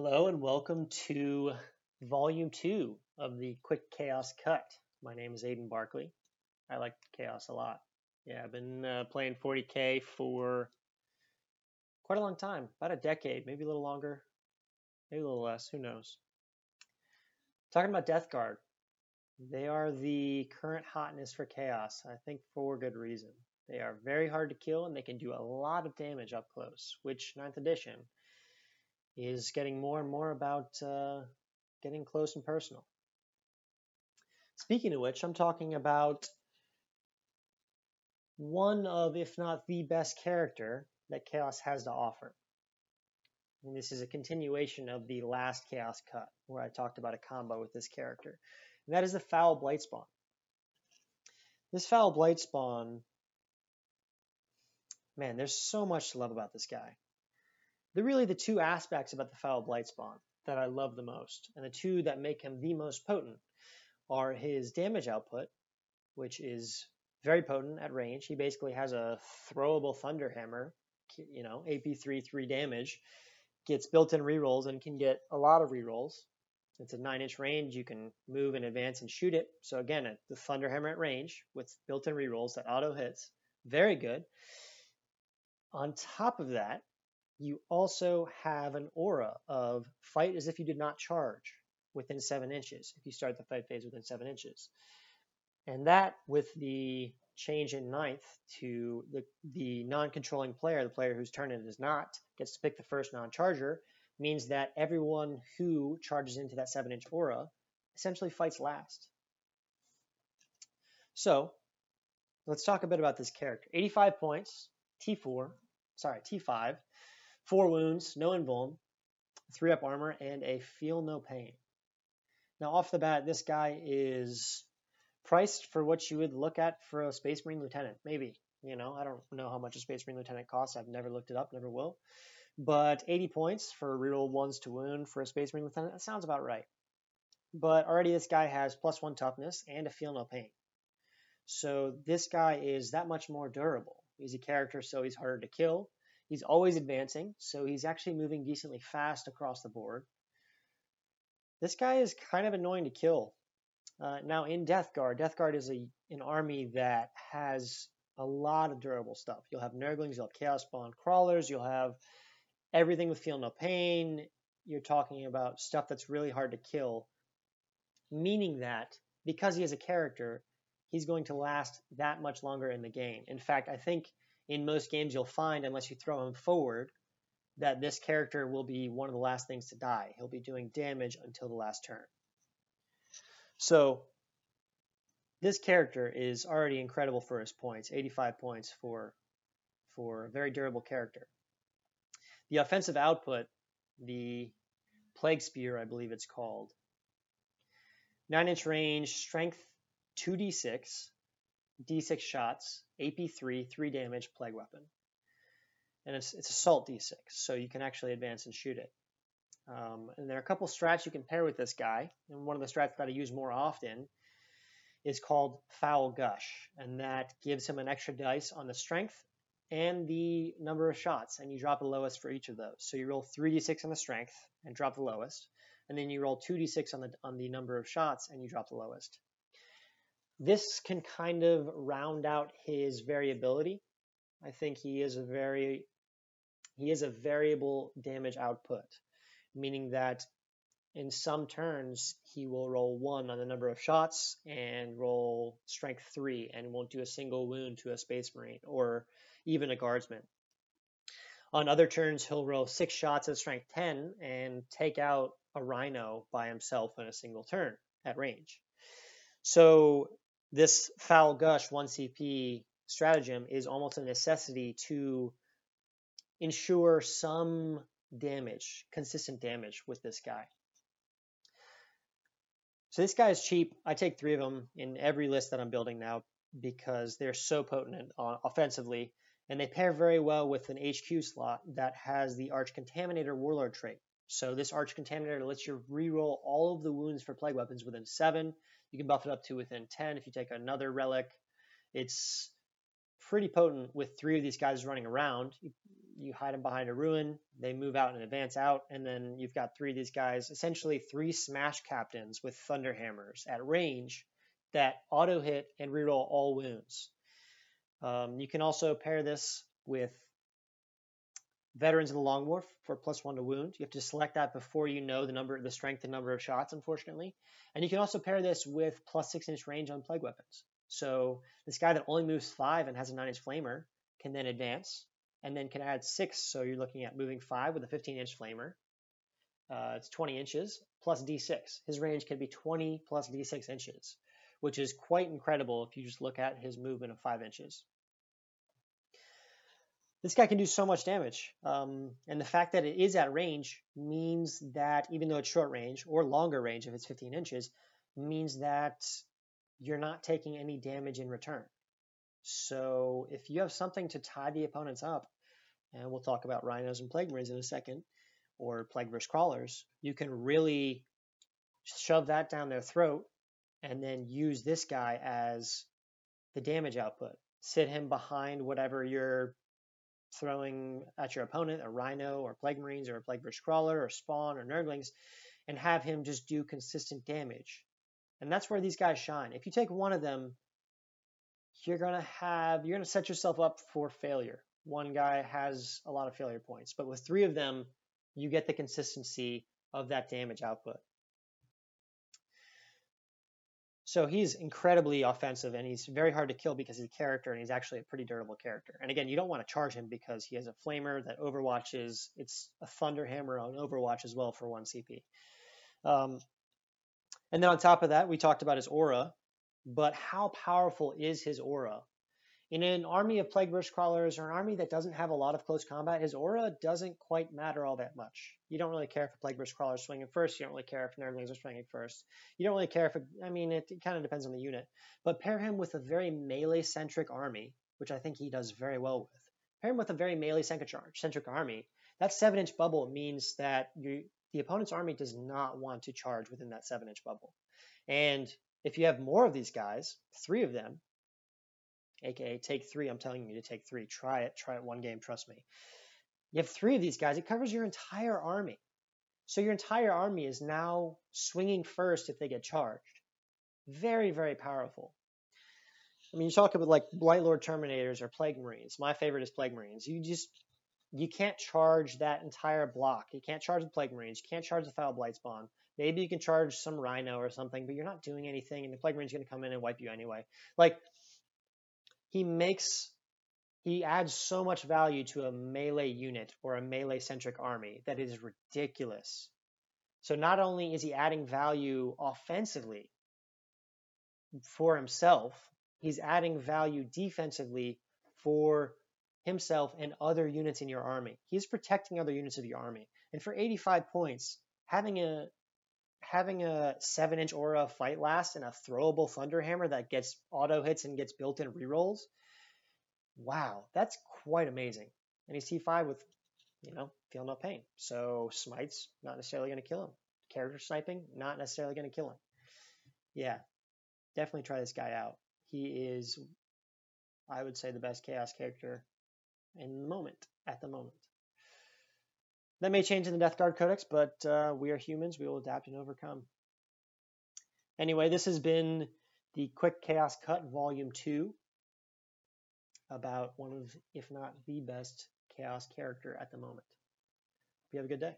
Hello and welcome to volume two of the Quick Chaos Cut. My name is Aiden Barkley. I like chaos a lot. Yeah, I've been uh, playing 40k for quite a long time, about a decade, maybe a little longer, maybe a little less, who knows. Talking about Death Guard. They are the current hotness for chaos, I think for good reason. They are very hard to kill and they can do a lot of damage up close, which 9th edition is getting more and more about uh, getting close and personal. Speaking of which, I'm talking about one of, if not the best character that Chaos has to offer. And this is a continuation of the last Chaos cut, where I talked about a combo with this character. And that is the Foul Blightspawn. This Foul Blightspawn, man, there's so much to love about this guy they're really the two aspects about the Foul Blightspawn that I love the most, and the two that make him the most potent are his damage output, which is very potent at range. He basically has a throwable Thunder Hammer, you know, AP3, 3 damage, gets built in rerolls and can get a lot of rerolls. It's a 9 inch range. You can move and advance and shoot it. So, again, the Thunder Hammer at range with built in rerolls that auto hits. Very good. On top of that, you also have an aura of fight as if you did not charge within seven inches if you start the fight phase within seven inches. And that, with the change in ninth to the, the non controlling player, the player whose turn it is not, gets to pick the first non charger, means that everyone who charges into that seven inch aura essentially fights last. So, let's talk a bit about this character. 85 points, T4, sorry, T5, four wounds, no invuln, three up armor, and a feel no pain. Now, off the bat, this guy is priced for what you would look at for a Space Marine lieutenant. Maybe. You know, I don't know how much a Space Marine lieutenant costs. I've never looked it up, never will. But 80 points for reroll ones to wound for a Space Marine lieutenant, that sounds about right. But already this guy has plus one toughness and a feel no pain. So this guy is that much more durable. He's a character, so he's harder to kill. He's always advancing, so he's actually moving decently fast across the board. This guy is kind of annoying to kill. Uh, now in Death Guard, Death Guard is a, an army that has a lot of durable stuff. You'll have Nurglings, you'll have Chaos Spawn Crawlers, you'll have everything with Feel No Pain. You're talking about stuff that's really hard to kill, meaning that because he is a character, he's going to last that much longer in the game. In fact, I think in most games you'll find, unless you throw him forward, that this character will be one of the last things to die. He'll be doing damage until the last turn. So this character is already incredible for his points, 85 points for, for a very durable character. The offensive output, the Plague Spear, I believe it's called, 9 inch range, strength 2d6, d6 shots, AP3, 3 damage, plague weapon. And it's, it's assault d6, so you can actually advance and shoot it. Um, and there are a couple strats you can pair with this guy. And one of the strats that I use more often is called Foul Gush. And that gives him an extra dice on the strength and the number of shots. And you drop the lowest for each of those. So you roll 3d6 on the strength and drop the lowest. And then you roll 2d6 on the, on the number of shots and you drop the lowest. This can kind of round out his variability. I think he is a very he is a variable damage output, meaning that in some turns he will roll one on the number of shots and roll strength three and won't do a single wound to a space marine or even a guardsman. On other turns, he'll roll six shots at strength 10 and take out a rhino by himself in a single turn at range. So this foul gush 1CP stratagem is almost a necessity to ensure some damage, consistent damage with this guy. So this guy is cheap. I take three of them in every list that I'm building now because they're so potent offensively, and they pair very well with an HQ slot that has the Arch Contaminator Warlord trait. So this Arch Contaminator lets you reroll all of the wounds for plague weapons within seven, you can buff it up to within 10 if you take another relic. It's pretty potent with three of these guys running around. you hide them behind a ruin, they move out and advance out, and then you've got three of these guys, essentially three smash captains with thunder hammers at range that auto hit and reroll all wounds. Um, you can also pair this with veterans of the long war for plus one to wound. You have to select that before you know the number, the strength and number of shots, unfortunately. And you can also pair this with plus six inch range on plague weapons. So this guy that only moves five and has a nine inch flamer can then advance and then can add six. So you're looking at moving five with a 15 inch flamer. Uh, it's 20 inches plus d6. His range can be 20 plus d6 inches, which is quite incredible if you just look at his movement of five inches. This guy can do so much damage. Um, and the fact that it is at range means that even though it's short range or longer range if it's 15 inches, means that you're not taking any damage in return. So if you have something to tie the opponents up, and we'll talk about rhinos and plague marines in a second, or Plagueburst crawlers, you can really shove that down their throat and then use this guy as the damage output. Sit him behind whatever you're throwing at your opponent, a rhino or plague marines or a Plagueburst crawler or spawn or nurglings, and have him just do consistent damage. And that's where these guys shine. If you take one of them, you're gonna have you're gonna set yourself up for failure. One guy has a lot of failure points, but with three of them, you get the consistency of that damage output. So he's incredibly offensive and he's very hard to kill because he's a character and he's actually a pretty durable character. And again, you don't want to charge him because he has a flamer that overwatches. It's a thunder hammer on Overwatch as well for one CP. Um, and then on top of that, we talked about his aura, but how powerful is his aura? In an army of Plagueburst crawlers or an army that doesn't have a lot of close combat, his aura doesn't quite matter all that much. You don't really care if a Plagueburst crawler is swinging first. You don't really care if nurglings are swinging first. You don't really care if, I mean, it, it kind of depends on the unit. But pair him with a very melee centric army, which I think he does very well with. Pair him with a very melee centric army. That seven inch bubble means that you, the opponent's army does not want to charge within that seven inch bubble. And if you have more of these guys, three of them, aka take three. I'm telling you to take three. Try it. Try it one game. Trust me. You have three of these guys. It covers your entire army. So your entire army is now swinging first if they get charged. Very, very powerful. I mean, you talk about like Blightlord Terminators or Plague Marines. My favorite is Plague Marines. You just you can't charge that entire block. You can't charge the Plague Marines. You can't charge the Foul Blightspawn. Maybe you can charge some Rhino or something, but you're not doing anything, and the Plague Marine's going to come in and wipe you anyway. Like he makes he adds so much value to a melee unit or a melee centric army that is ridiculous. So not only is he adding value offensively for himself, he's adding value defensively for himself and other units in your army. He's protecting other units of your army. And for 85 points, having a having a seven inch aura fight last and a throwable thunderhammer that gets auto hits and gets built in rerolls. Wow, that's quite amazing. And he's T5 with, you know, feel no pain. So smite's not necessarily going to kill him. Character sniping, not necessarily going to kill him. Yeah, definitely try this guy out. He is, I would say, the best chaos character in the moment, at the moment. That may change in the Death Guard Codex, but uh, we are humans. We will adapt and overcome. Anyway, this has been the Quick Chaos Cut Volume 2 about one of, if not the best chaos character at the moment. You have a good day.